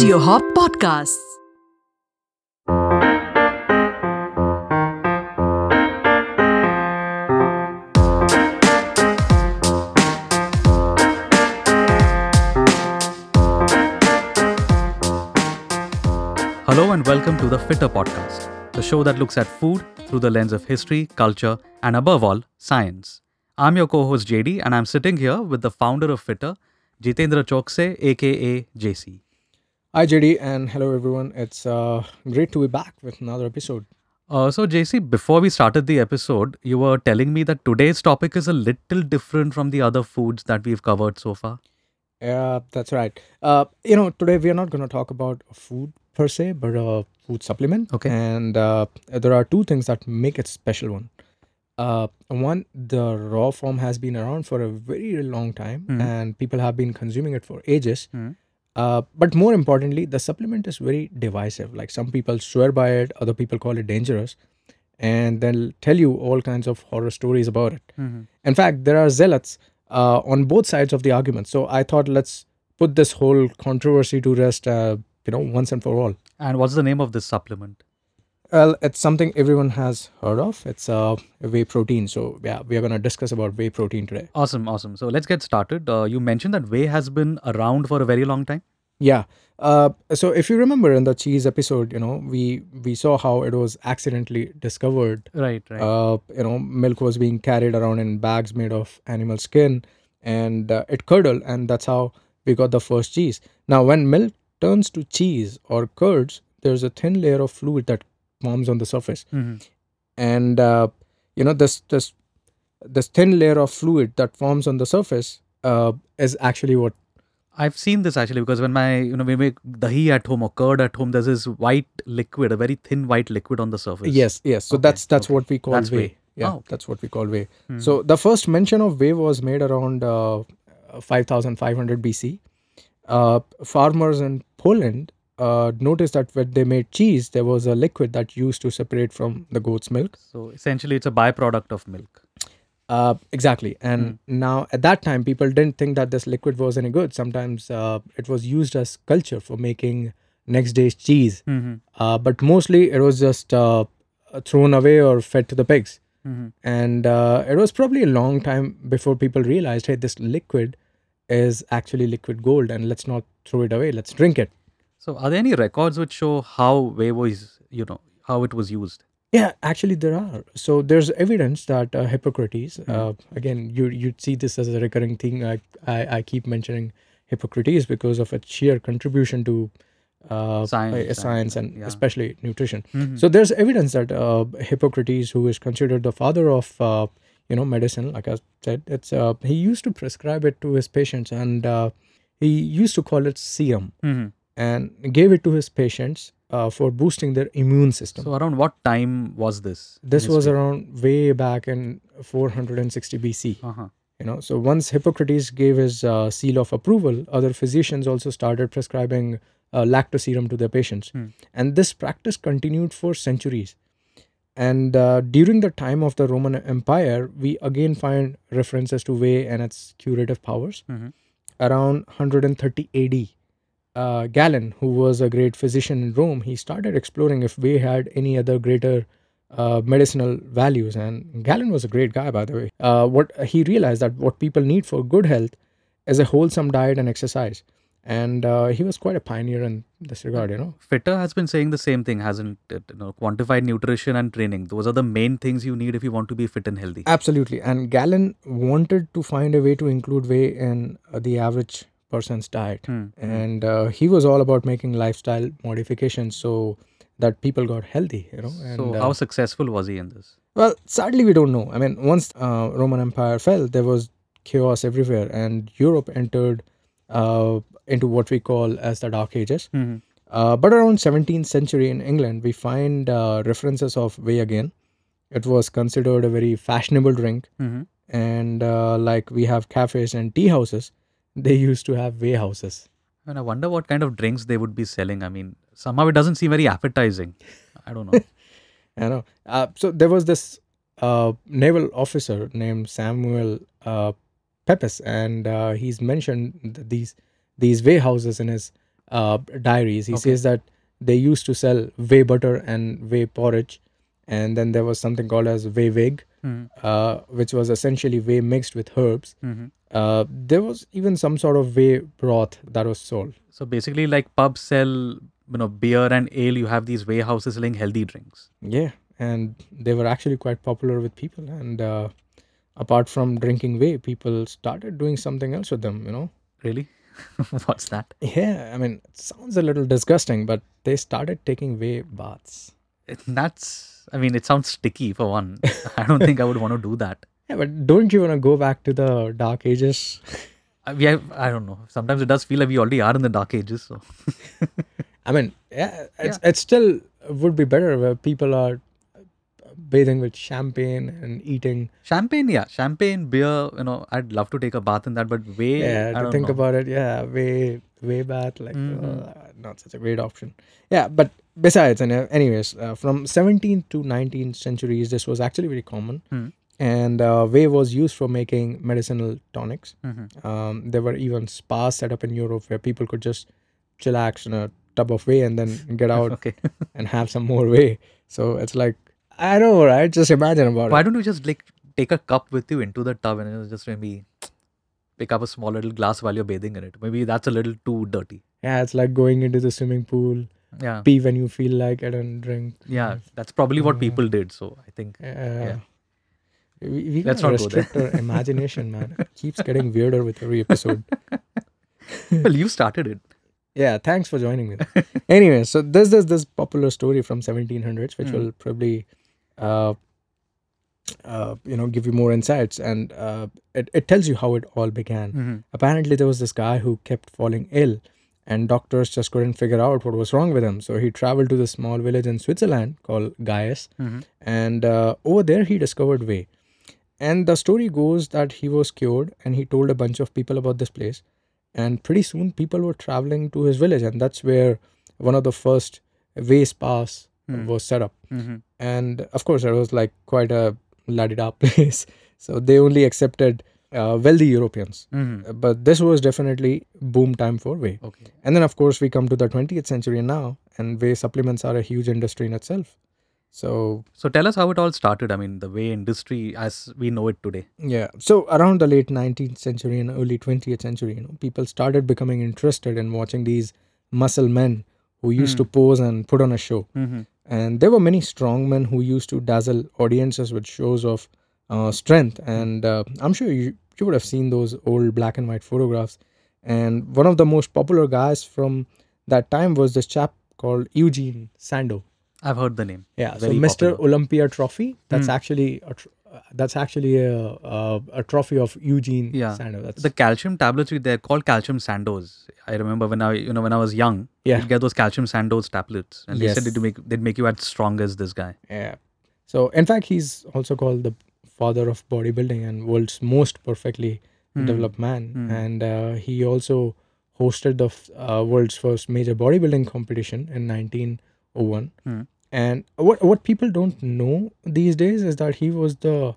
Audio Hop Podcasts. Hello and welcome to the Fitter Podcast, the show that looks at food through the lens of history, culture, and above all, science. I'm your co host JD, and I'm sitting here with the founder of Fitter, Jitendra Chouksey, aka JC. Hi, JD, and hello, everyone. It's uh, great to be back with another episode. Uh, so, JC, before we started the episode, you were telling me that today's topic is a little different from the other foods that we've covered so far. Yeah, that's right. Uh, you know, today we are not going to talk about food per se, but a food supplement. Okay. And uh, there are two things that make it special. One, uh, one, the raw form has been around for a very long time, Mhm. and people have been consuming it for ages. Mhm. Uh, but more importantly, the supplement is very divisive. Like some people swear by it, other people call it dangerous, and they'll tell you all kinds of horror stories about it. In fact, there are zealots uh, on both sides of the argument. So I thought let's put this whole controversy to rest, uh, you know, once and for all. And what's the name of this supplement? Well, it's something everyone has heard of. It's uh, whey protein. So yeah, we are going to discuss about whey protein today. Awesome, awesome. So, let's get started. Uh, you mentioned that whey has been around for a very long time. Yeah. Uh, so if you remember in the cheese episode, you know, we we saw how it was accidentally discovered Right, right. uh, you know milk was being carried around in bags made of animal skin and uh, it curdled and that's how we got the first cheese now when milk turns to cheese or curds there's a thin layer of fluid that forms on the surface Mhm. and uh, you know this this this thin layer of fluid that forms on the surface uh, is actually what I've seen this actually because when my you know we make dahi at home or curd at home, there's this white liquid, a very thin white liquid on the surface. yes yes so Okay, that's that's okay. what we call That's whey, whey. yeah Oh, okay. that's what we call whey Hmm. So the first mention of whey was made around uh, 5500 BC. Uh, farmers in Poland uh, noticed that when they made cheese, there was a liquid that used to separate from the goat's milk. So essentially, it's a byproduct of milk. Uh, exactly. And now at that time, people didn't think that this liquid was any good. Sometimes uh, it was used as culture for making next day's cheese. Mm-hmm. Uh, but mostly it was just uh, thrown away or fed to the pigs. Mm-hmm. and uh, it was probably a long time before people realized hey this liquid is actually liquid gold and let's not throw it away let's drink it So are there any records which show how whey was you know how it was used? yeah actually there are so there's evidence that uh, hippocrates uh, again you you'd see this as a recurring thing I, I i keep mentioning hippocrates because of its sheer contribution to uh, Science, uh, science, and yeah. especially nutrition Mhm. So there's evidence that uh, Hippocrates, who is considered the father of uh, you know medicine, like I said, it's uh, he used to prescribe it to his patients, and uh, he used to call it serum, Mhm. And gave it to his patients uh, for boosting their immune system. So around what time was this? this was around way back in 460 BC. Uh-huh. You know, so once Hippocrates gave his uh, seal of approval, other physicians also started prescribing uh, lactoserum to their patients, Hmm. and this practice continued for centuries. And uh, during the time of the Roman Empire, we again find references to whey and its curative powers. Mhm. Around 130 AD, uh, Galen, who was a great physician in Rome, he started exploring if whey had any other greater uh, medicinal values. And Galen was a great guy, by the way. Uh, what he realized that what people need for good health is a wholesome diet and exercise. And uh, he was quite a pioneer in this regard, you know. Fitter has been saying the same thing, hasn't it? You know, quantified nutrition and training. Those are the main things you need if you want to be fit and healthy. Absolutely. And Galen wanted to find a way to include whey in uh, the average person's diet. Hmm. And uh, he was all about making lifestyle modifications so that people got healthy, you know. And, So uh, how successful was he in this? Well, sadly, we don't know. I mean, once uh, Roman Empire fell, there was chaos everywhere, and Europe entered uh, into what we call as the Dark Ages. Mm-hmm. Uh, but around 17th century in England, we find uh, references of whey again. It was considered a very fashionable drink, Mm-hmm. and uh, like we have cafes and tea houses, they used to have whey houses. And I wonder what kind of drinks they would be selling. I mean, somehow it doesn't seem very appetizing. I don't know. I know. Uh, so there was this uh, naval officer named Samuel uh, Pepys, and uh, he's mentioned these these whey houses in his uh, diaries. He Okay. says that they used to sell whey butter and whey porridge, and then there was something called as whey wig, Mhm. uh, which was essentially whey mixed with herbs. Mhm. Uh, there was even some sort of whey broth that was sold. So basically, like pubs sell, you know, beer and ale. You have these whey houses selling healthy drinks. Yeah, and they were actually quite popular with people. And uh, apart from drinking whey, people started doing something else with them. You know. Really? What's that? Yeah, I mean, it sounds a little disgusting, but they started taking whey baths. That's. I mean, it sounds sticky for one. I don't think I would want to do that. Yeah, but don't you want to go back to the dark ages? We have, I don't know. Sometimes it does feel like we already are in the dark ages. So I mean, yeah, it's it still would be better where people are bathing with champagne and eating. champagne, yeah, champagne, beer. You know, I'd love to take a bath in that, but whey. Yeah, I to think know. about it, yeah, whey whey bath, like Mhm. uh, not such a great option. Yeah, but besides, and uh, anyways, uh, from 17th to 19th centuries, this was actually very common, Hmm. And uh, whey was used for making medicinal tonics. Mhm. Um, there were even spas set up in Europe where people could just chillax in a tub of whey and then get out okay. and have some more whey. So it's like I know, right? Just imagine about Why it. Why don't you just like take a cup with you into the tub and just maybe pick up a small little glass while you're bathing in it? Maybe that's a little too dirty. Yeah, it's like going into the swimming pool, Yeah. pee when you feel like it, and drink. Yeah, that's probably what Yeah. people did. So I think Yeah. We, we Let's not go there. restrict our imagination, man. It keeps getting weirder with every episode. well, you started it. Yeah, thanks for joining me. anyway, so this is this popular story from 1700s, which Hmm. will probably, uh, uh, you know, give you more insights, and uh, it it tells you how it all began. Mhm. Apparently, there was this guy who kept falling ill, and doctors just couldn't figure out what was wrong with him. So he traveled to this small village in Switzerland called Gais, Mhm. and uh, over there he discovered whey. And the story goes that he was cured, and he told a bunch of people about this place. And pretty soon, people were traveling to his village, and that's where one of the first whey spas Hmm. was set up. Mhm. And of course, it was like quite a la-di-da place. So they only accepted uh, wealthy Europeans. Mhm. But this was definitely boom time for Whey. Okay. And then, of course, we come to the 20th century now, and Whey supplements are a huge industry in itself. So, So tell us how it all started. I mean, the whey industry as we know it today. yeah. So, around the late 19th century and early 20th century, you know, people started becoming interested in watching these muscle men who used to pose and put on a show. Mhm. And there were many strong men who used to dazzle audiences with shows of uh, strength. And uh, I'm sure you, you would have seen those old black and white photographs. And one of the most popular guys from that time was this chap called Eugene Sandow. I've heard the name. Yeah, Very so Mr. popular. Olympia Trophy. That's Hmm. actually a tr- that's actually a, a a trophy of Eugene Yeah. Sandow. That's The calcium tablets, they're called calcium Sandoz. I remember when I, you know, when I was young, Yeah. you'd get those calcium Sandoz tablets, and they said they'd make they'd make you as strong as this guy. yeah. So in fact, he's also called the father of bodybuilding and world's most perfectly Hmm. developed man. Hmm. And uh, he also hosted the f- uh, world's first major bodybuilding competition in 1901. Hmm. And what what people don't know these days is that he was the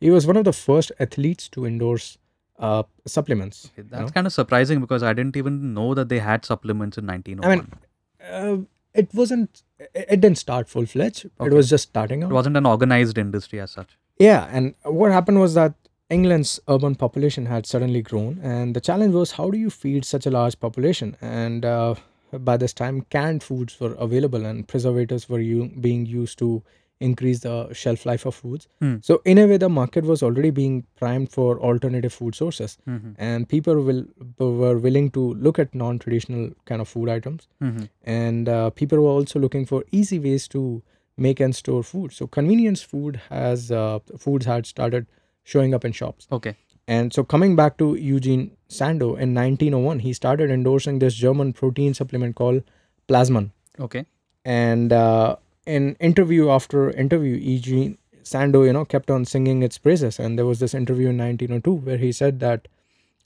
he was one of the first athletes to endorse uh, supplements. you That's know? kind of surprising because I didn't even know that they had supplements in 1901. I mean, uh, it wasn't. It, it didn't start full fledged. Okay. It was just starting out. it wasn't an organized industry as such. Yeah, and what happened was that England's urban population had suddenly grown, and the challenge was how do you feed such a large population? And uh, by this time, canned foods were available, and preservatives were u- being used to increase the shelf life of foods. Hmm. So, in a way, the market was already being primed for alternative food sources, Mhm. and people will, were willing to look at non-traditional kind of food items Mhm. and uh, people were also looking for easy ways to make and store food so convenience food has uh, foods had started showing up in shops Okay. And so coming back to eugene Sandow in 1901 he started endorsing this german protein supplement called plasmon Okay. and uh, in interview after interview eugene Sandow you know kept on singing its praises and there was this interview in 1902 where he said that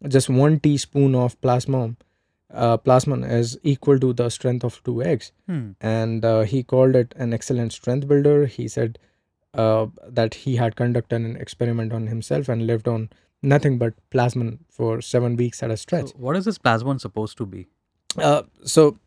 just one teaspoon of plasmon uh, plasmon is equal to the strength of two eggs Hmm. and uh, he called it an excellent strength builder he said uh, that he had conducted an experiment on himself and lived on nothing but plasmon for seven weeks at a stretch So what is this plasmon supposed to be? Uh, so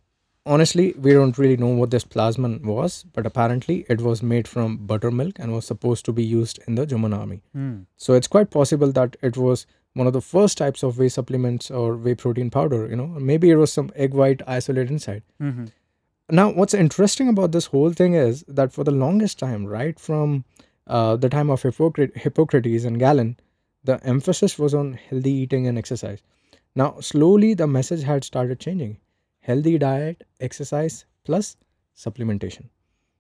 honestly, we don't really know what this plasmon was, but apparently it was made from buttermilk and was supposed to be used in the German army. Hmm. So it's quite possible that it was one of the first types of whey supplements or whey protein powder. You know, maybe it was some egg white isolate inside. Mhm. Now, what's interesting about this whole thing is that for the longest time, right from uh, the time of Hippocrates and Galen, the emphasis was on healthy eating and exercise. Now, slowly the message had started changing healthy diet, exercise, plus supplementation.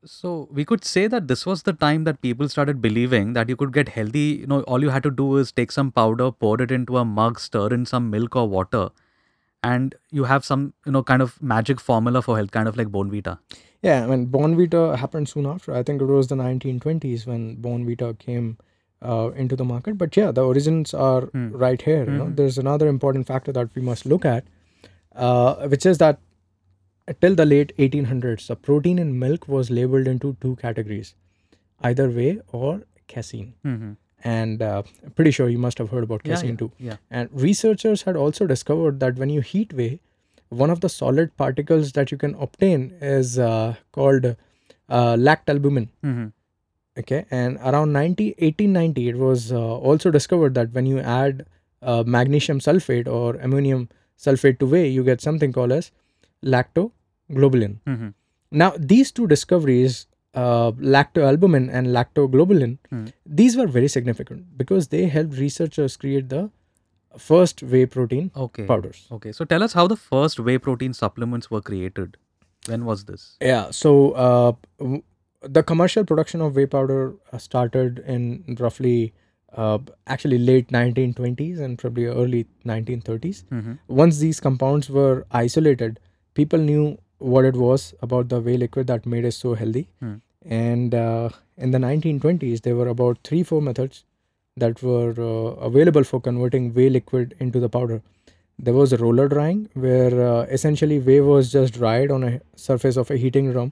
So we could say that this was the time that people started believing that you could get healthy. You know, all you had to do is take some powder, pour it into a mug, stir in some milk or water, and you have some, you know, kind of magic formula for health, kind of like Bournvita. Yeah, I mean, Bournvita happened soon after. I think it was the 1920s when Bournvita came uh, into the market. But yeah, the origins are Hmm. right here. You know, Mhm. there's another important factor that we must look at, uh, which is that till the late 1800s, the protein in milk was labeled into two categories, either whey or casein. Mm-hmm. And uh, pretty sure you must have heard about Yeah, casein yeah, too. yeah. And researchers had also discovered that when you heat whey, one of the solid particles that you can obtain is uh, called uh, lactalbumin. Mm-hmm. Okay, and around 90, 1890, it was uh, also discovered that when you add uh, magnesium sulfate or ammonium sulfate to whey, you get something called as lactoglobulin. Mm-hmm. Now, these two discoveries, uh, lactoalbumin and lactoglobulin, Hmm. these were very significant because they helped researchers create the first whey protein Okay. powders. Okay. So tell us how the first whey protein supplements were created. When was this? Yeah, so uh, the commercial production of whey powder uh, started in roughly uh, actually late 1920s and probably early 1930s. Mm-hmm. Once these compounds were isolated, people knew what it was about the whey liquid that made it so healthy. Hmm. And uh, in the 1920s, there were about three, four methods that were uh, available for converting whey liquid into the powder. There was a roller drying, where uh, essentially whey was just dried on a surface of a heating drum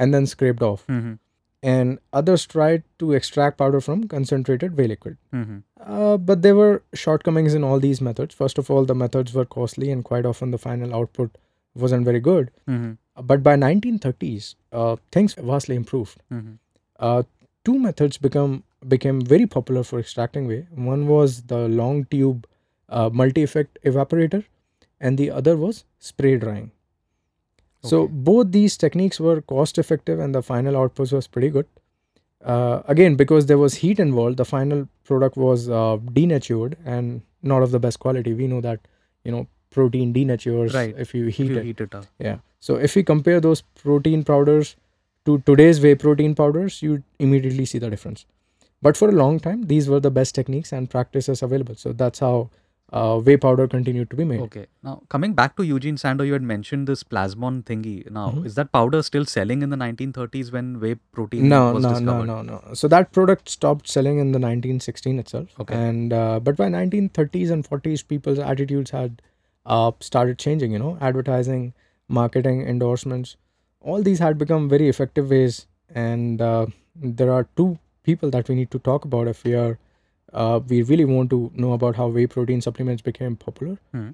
and then scraped off. Mm-hmm. And others tried to extract powder from concentrated whey liquid. Mm-hmm. Uh, but there were shortcomings in all these methods. First of all, the methods were costly, and quite often the final output wasn't very good. Mm-hmm. But by 1930s, uh, things vastly improved. Mm-hmm. Uh, two methods become became very popular for extracting whey. One was the long tube uh, multi-effect evaporator, and the other was spray drying. So Okay. both these techniques were cost effective, and the final output was pretty good. Uh, again, because there was heat involved, the final product was uh, denatured and not of the best quality. We know that you know protein denatures Right. if you heat If you it. heat it up. Yeah. So if we compare those protein powders to today's whey protein powders, you immediately see the difference. But for a long time, these were the best techniques and practices available. So that's how uh, whey powder continued to be made. Okay. Now coming back to Eugene Sandow, you had mentioned this plasmon thingy. Now Mhm. is that powder still selling in the 1930s when whey protein No, was no, no, discovered? no, no. So that product stopped selling in the 1916 itself. Okay. And uh, but by 1930s and 40s, people's attitudes had uh, started changing. You know, advertising, marketing, endorsements, all these had become very effective ways. And uh, there are two people that we need to talk about if we are uh, we really want to know about how whey protein supplements became popular. Hmm.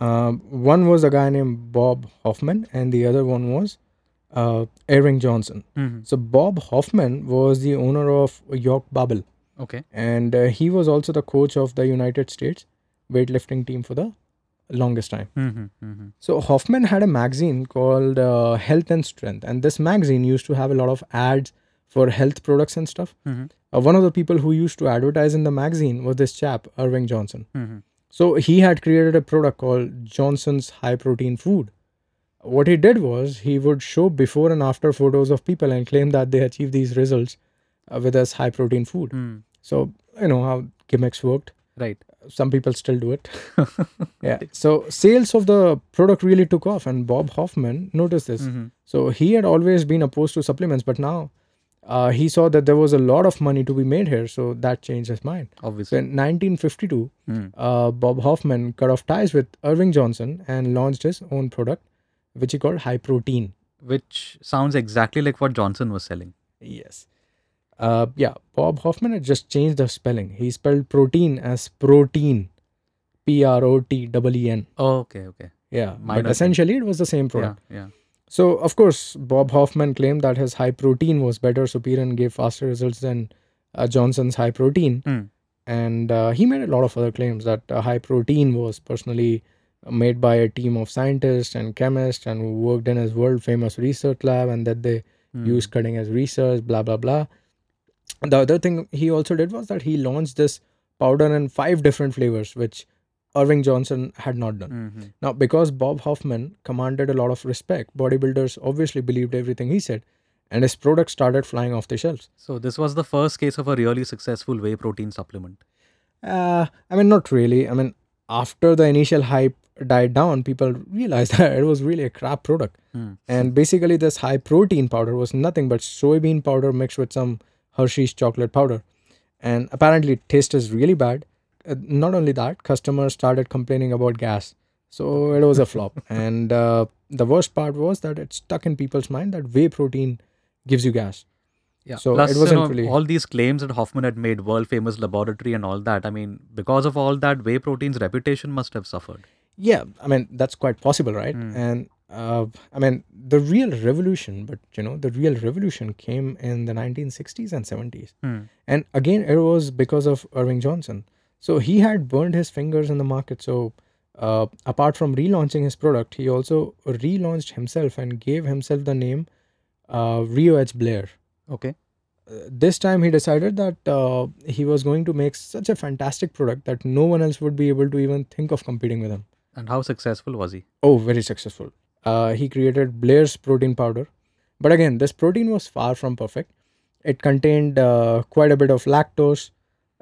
Um, one was a guy named Bob Hoffman, and the other one was uh, Johnson. Mhm. So Bob Hoffman was the owner of York Barbell. Okay. and uh, he was also the coach of the United States weightlifting team for the longest time. Mm-hmm. Mm-hmm. So Hoffman had a magazine called uh, Health and Strength, and this magazine used to have a lot of ads for health products and stuff. Mm-hmm. Uh, one of the people who used to advertise in the magazine was this chap, Irving Johnson. Mm-hmm. So he had created a product called Johnson's High Protein Food. What he did was he would show before and after photos of people and claim that they achieved these results uh, with this high protein food. Mm. So you know how gimmicks worked. Right. Some people still do it. yeah. So sales of the product really took off, and Bob Hoffman noticed this. Mm-hmm. So he had always been opposed to supplements, but now uh, he saw that there was a lot of money to be made here. So that changed his mind. So Obviously. in 1952, Mm. uh, Bob Hoffman cut off ties with Irving Johnson and launched his own product, which he called High Protein. Which sounds exactly like what Johnson was selling. Yes. Uh, yeah, Bob Hoffman had just changed the spelling. He spelled protein as protein, P R O T E N. Oh, okay. Okay. Yeah, but essentially it was the same product. Yeah, yeah. So of course, Bob Hoffman claimed that his high protein was better, superior, and gave faster results than uh, Johnson's high protein. Hmm. And uh, he made a lot of other claims that uh, high protein was personally made by a team of scientists and chemists and who worked in his world famous research lab, and that they Hmm. used cutting edge research, blah blah blah. The other thing he also did was that he launched this powder in five different flavors, which Irving Johnson had not done. Mhm. Now, because Bob Hoffman commanded a lot of respect, bodybuilders obviously believed everything he said, and his products started flying off the shelves. So this was the first case of a really successful whey protein supplement. Uh, I mean, not really. I mean, after the initial hype died down, people realized that it was really a crap product. Hmm. And basically, this high protein powder was nothing but soybean powder mixed with some Hershey's chocolate powder. And apparently, it tastes really bad. Uh, not only that, customers started complaining about gas. So it was a flop. and uh, the worst part was that it stuck in people's mind that whey protein gives you gas. Yeah. So Plus, it wasn't know, really- all these claims that Hoffman had made, world famous laboratory and all that. I mean, because of all that, whey protein's reputation must have suffered. Yeah, I mean that's quite possible, right? Mm. And uh, I mean the real revolution, but you know the real revolution came in the 1960s and 70s, Hmm. and again it was because of Irving Johnson. So he had burned his fingers in the market. So uh, apart from relaunching his product, he also relaunched himself and gave himself the name uh, Rheo H. Blair. Okay. Uh, this time he decided that uh, he was going to make such a fantastic product that no one else would be able to even think of competing with him. And how successful was he? Oh, very successful. Uh, he created Blair's protein powder. But again, this protein was far from perfect. It contained uh, quite a bit of lactose.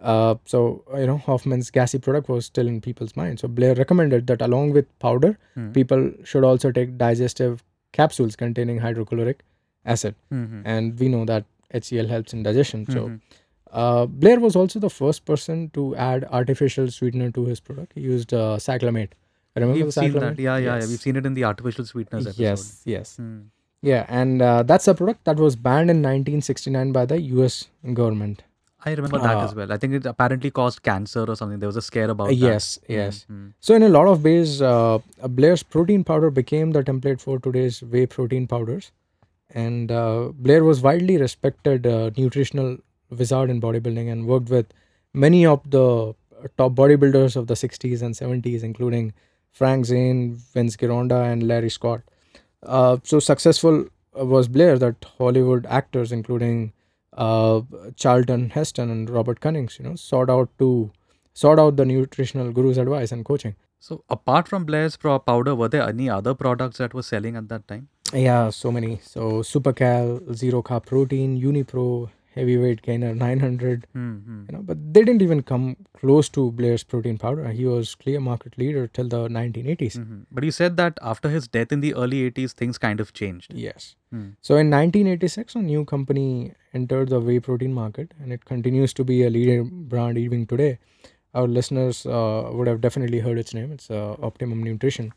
Uh, so, you know, Hoffman's gassy product was still in people's minds. So, Blair recommended that along with powder, Hmm. people should also take digestive capsules containing hydrochloric acid. Mhm. And we know that HCl helps in digestion. So, Mhm. uh, Blair was also the first person to add artificial sweetener to his product. He used uh, cyclamate. Remember We've seen that. Yeah, yeah, yeah. We've seen it in the artificial sweeteners episode. Yes, yes. Hmm. Yeah, and uh, that's a product that was banned in 1969 by the US government. I remember that Uh, as well. I think it apparently caused cancer or something. There was a scare about Uh, that. yes, yes. Hmm. So, in a lot of ways, uh, Blair's protein powder became the template for today's whey protein powders. And uh, Blair was widely respected uh, nutritional wizard in bodybuilding and worked with many of the top bodybuilders of the 60s and 70s, including Frank Zane, Vince Gironda, and Larry Scott. Uh, so successful uh, was Blair that Hollywood actors, including uh, Charlton Heston and Robert Cummings, you know, sought out to sought out the nutritional guru's advice and coaching. So, apart from Blair's pro- powder, were there any other products that were selling at that time? Yeah, so many. So Supercal, Zero Carb Protein, Unipro, Heavyweight Gainer 900, Hmm, hmm. you know, but they didn't even come close to Blair's protein powder. He was clear market leader till the 1980s. Mhm. But you said that after his death in the early 80s, things kind of changed. Yes. Hmm. So in 1986, a new company entered the whey protein market, and it continues to be a leading brand even today. Our listeners uh, would have definitely heard its name. It's uh, Optimum Nutrition.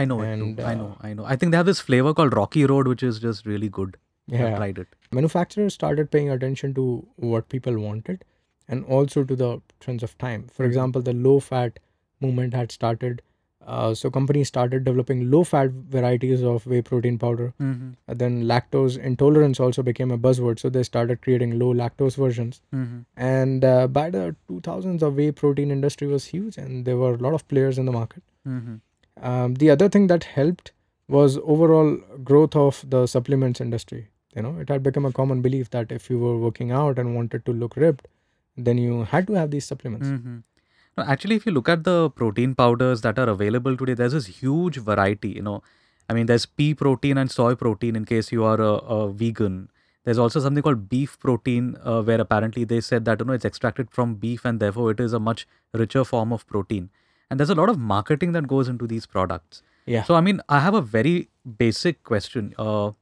I know it And. I uh, know, I know. I think they have this flavor called Rocky Road, which is just really good. yeah. Yeah. tried it. Manufacturers started paying attention to what people wanted and also to the trends of time for Mhm. example the low fat movement had started uh, so companies started developing low fat varieties of whey protein powder Mm-hmm. And then lactose intolerance also became a buzzword so they started creating low lactose versions Mm-hmm. and uh, by the 2000s the whey protein industry was huge and there were a lot of players in the market Mm-hmm. um, the other thing that helped was overall growth of the supplements industry you know it had become a common belief that if you were working out and wanted to look ripped then you had to have these supplements Mm-hmm. No, actually, if you look at the protein powders that are available today, there's this huge variety. You know, I mean, there's pea protein and soy protein in case you are a, a vegan. There's also something called beef protein, uh, where apparently they said that you know it's extracted from beef and therefore it is a much richer form of protein. And there's a lot of marketing that goes into these products. yeah So, I mean, I have a very basic question. Uh,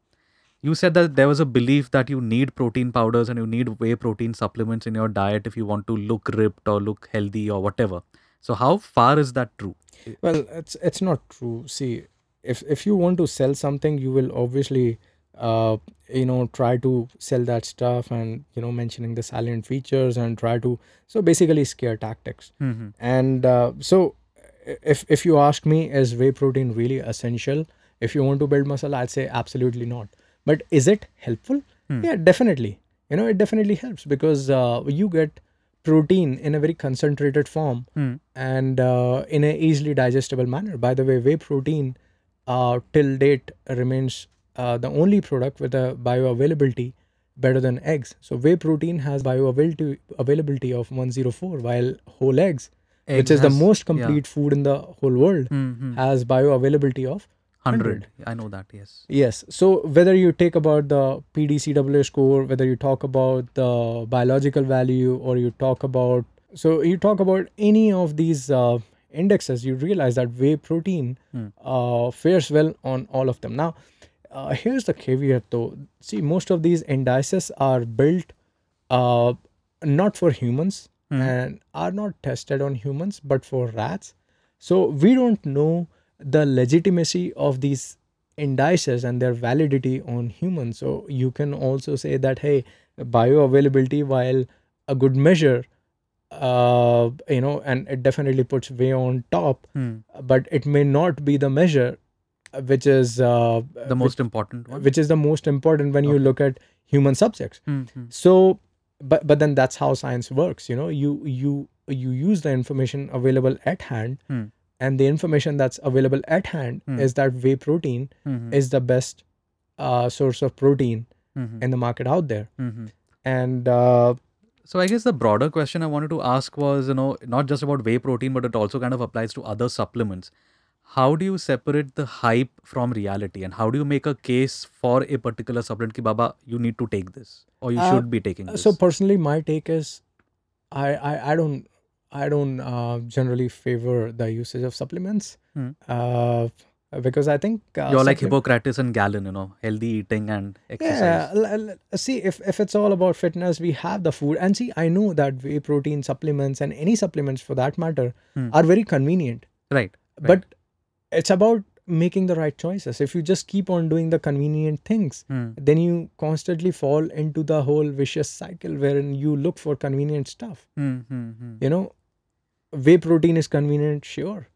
you said that there was a belief that you need protein powders and you need whey protein supplements in your diet if you want to look ripped or look healthy or whatever. So, how far is that true? well it's it's not true see if if you want to sell something you will obviously uh you know try to sell that stuff and you know mentioning the salient features and try to so basically scare tactics Mm-hmm. and uh, so if if you ask me, is whey protein really essential if you want to build muscle? I'd say absolutely not. But is it helpful? Hmm. Yeah, definitely. You know, it definitely helps because uh, you get protein in a very concentrated form Hmm. and uh, in an easily digestible manner. By the way, whey protein uh, till date remains uh, the only product with a bioavailability better than eggs. So whey protein has bioavailability availability of 104, while whole eggs, which Eggs is the has- most yeah. complete food in the whole world, Hmm, hmm. has bioavailability of 100. I know that, yes. Yes. So whether you take about the PDCAA score, whether you talk about the biological value, or you talk about so you talk about any of these uh, indexes, you realize that whey protein Hmm. uh, fares well on all of them. Now, uh, here's the caveat though. See, most of these indices are built uh, not for humans Hmm. and are not tested on humans, but for rats. So we don't know the legitimacy of these indices and their validity on humans. So you can also say that hey, bioavailability, while a good measure, uh, you know, and it definitely puts whey on top, Hmm. but it may not be the measure which is uh, The most important one. which is the most important when you look at human subjects Hmm, hmm. so but but then that's how science works you know you you you use the information available at hand Hmm. And the information that's available at hand Hmm. is that whey protein Hmm, hmm. is the best uh, source of protein Hmm, hmm. in the market out there Hmm, hmm. and uh, So I guess the broader question I wanted to ask was, you know, not just about whey protein, but it also kind of applies to other supplements. How do you separate the hype from reality, and how do you make a case for a particular supplement? Ki Baba, you need to take this, or you Uh, should be taking this. so personally my take is i i, I don't i don't uh, generally favor the usage of supplements Hmm. uh, because i think uh, You're like Hippocrates and Galen, you know, healthy eating and exercise. Yeah, see if if it's all about fitness, we have the food, and see, I know that whey protein supplements and any supplements for that matter Hmm. are very convenient, Right. right. but it's about making the right choices. If you just keep on doing the convenient things, Hmm. then you constantly fall into the whole vicious cycle wherein you look for convenient stuff. Hmm, hmm, hmm. You know, whey protein is convenient, sure.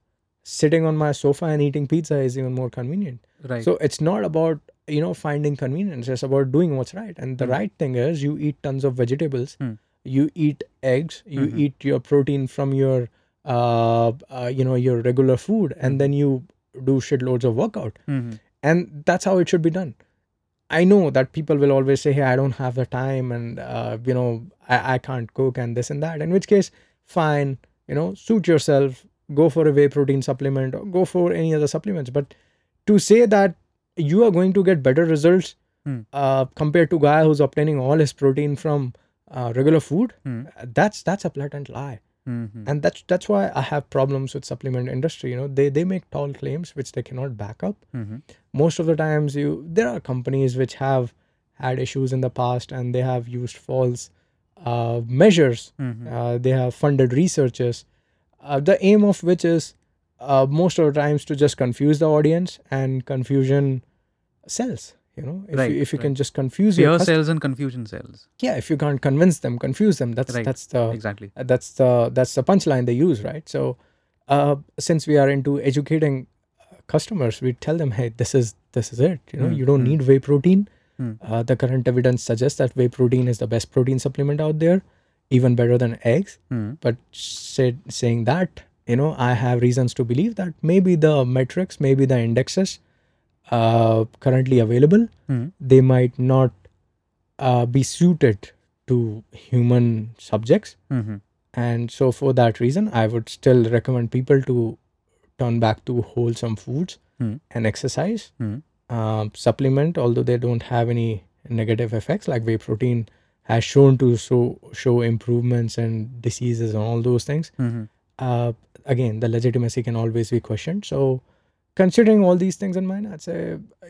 Sitting on my sofa and eating pizza is even more convenient. Right. So it's not about you know finding convenience. It's about doing what's right. And the Hmm. right thing is you eat tons of vegetables. Hmm. You eat eggs. You Mhm. eat your protein from your uh, uh you know your regular food, Hmm. and then you do shitloads of workout. Hmm, hmm. And that's how it should be done. I know that people will always say, "Hey, I don't have the time, and uh, you know I, I can't cook and this and that." In which case, fine, you know, suit yourself. Go for a whey protein supplement or go for any other supplements. But to say that you are going to get better results Hmm. uh, compared to guy who's obtaining all his protein from uh, regular food, Hmm. that's that's a blatant lie, Hmm, hmm. and that's that's why I have problems with supplement industry. You know, they they make tall claims which they cannot back up. Hmm, hmm. Most of the times, you there are companies which have had issues in the past and they have used false uh, measures. Hmm, hmm. Uh, they have funded researchers, uh, the aim of which is uh, most of the times to just confuse the audience and confusion sells. You know, if Right, you, if you right. can just confuse Fear your cust- sells and confusion sells. yeah, if you can't convince them, confuse them. That's Right. that's the Exactly. that's the that's the punchline they use right so uh, since we are into educating uh, customers we tell them hey this is this is it you know Hmm, you don't hmm. need whey protein Hmm. uh, the current evidence suggests that whey protein is the best protein supplement out there even better than eggs Hmm. but said, saying that you know i have reasons to believe that maybe the metrics maybe the indexes uh, currently available Hmm. they might not uh, be suited to human subjects Hmm, hmm. and so for that reason i would still recommend people to turn back to wholesome foods Hmm. and exercise Hmm. um, supplement although they don't have any negative effects like whey protein has shown to show show improvements and diseases and all those things Hmm, hmm. uh, again the legitimacy can always be questioned so considering all these things in mind i'd say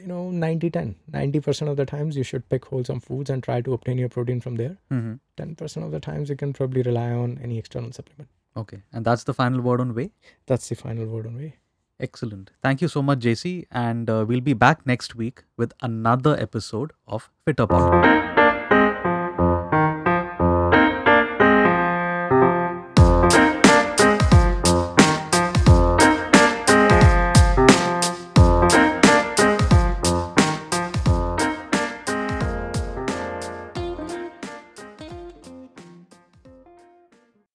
you know 90 10 90% of the times you should pick wholesome foods and try to obtain your protein from there Hmm, hmm. 10% of the times you can probably rely on any external supplement Okay. And that's the final word on whey. that's the final word on whey Excellent. Thank you so much, JC. And uh, we'll be back next week with another episode of Fitter Pod.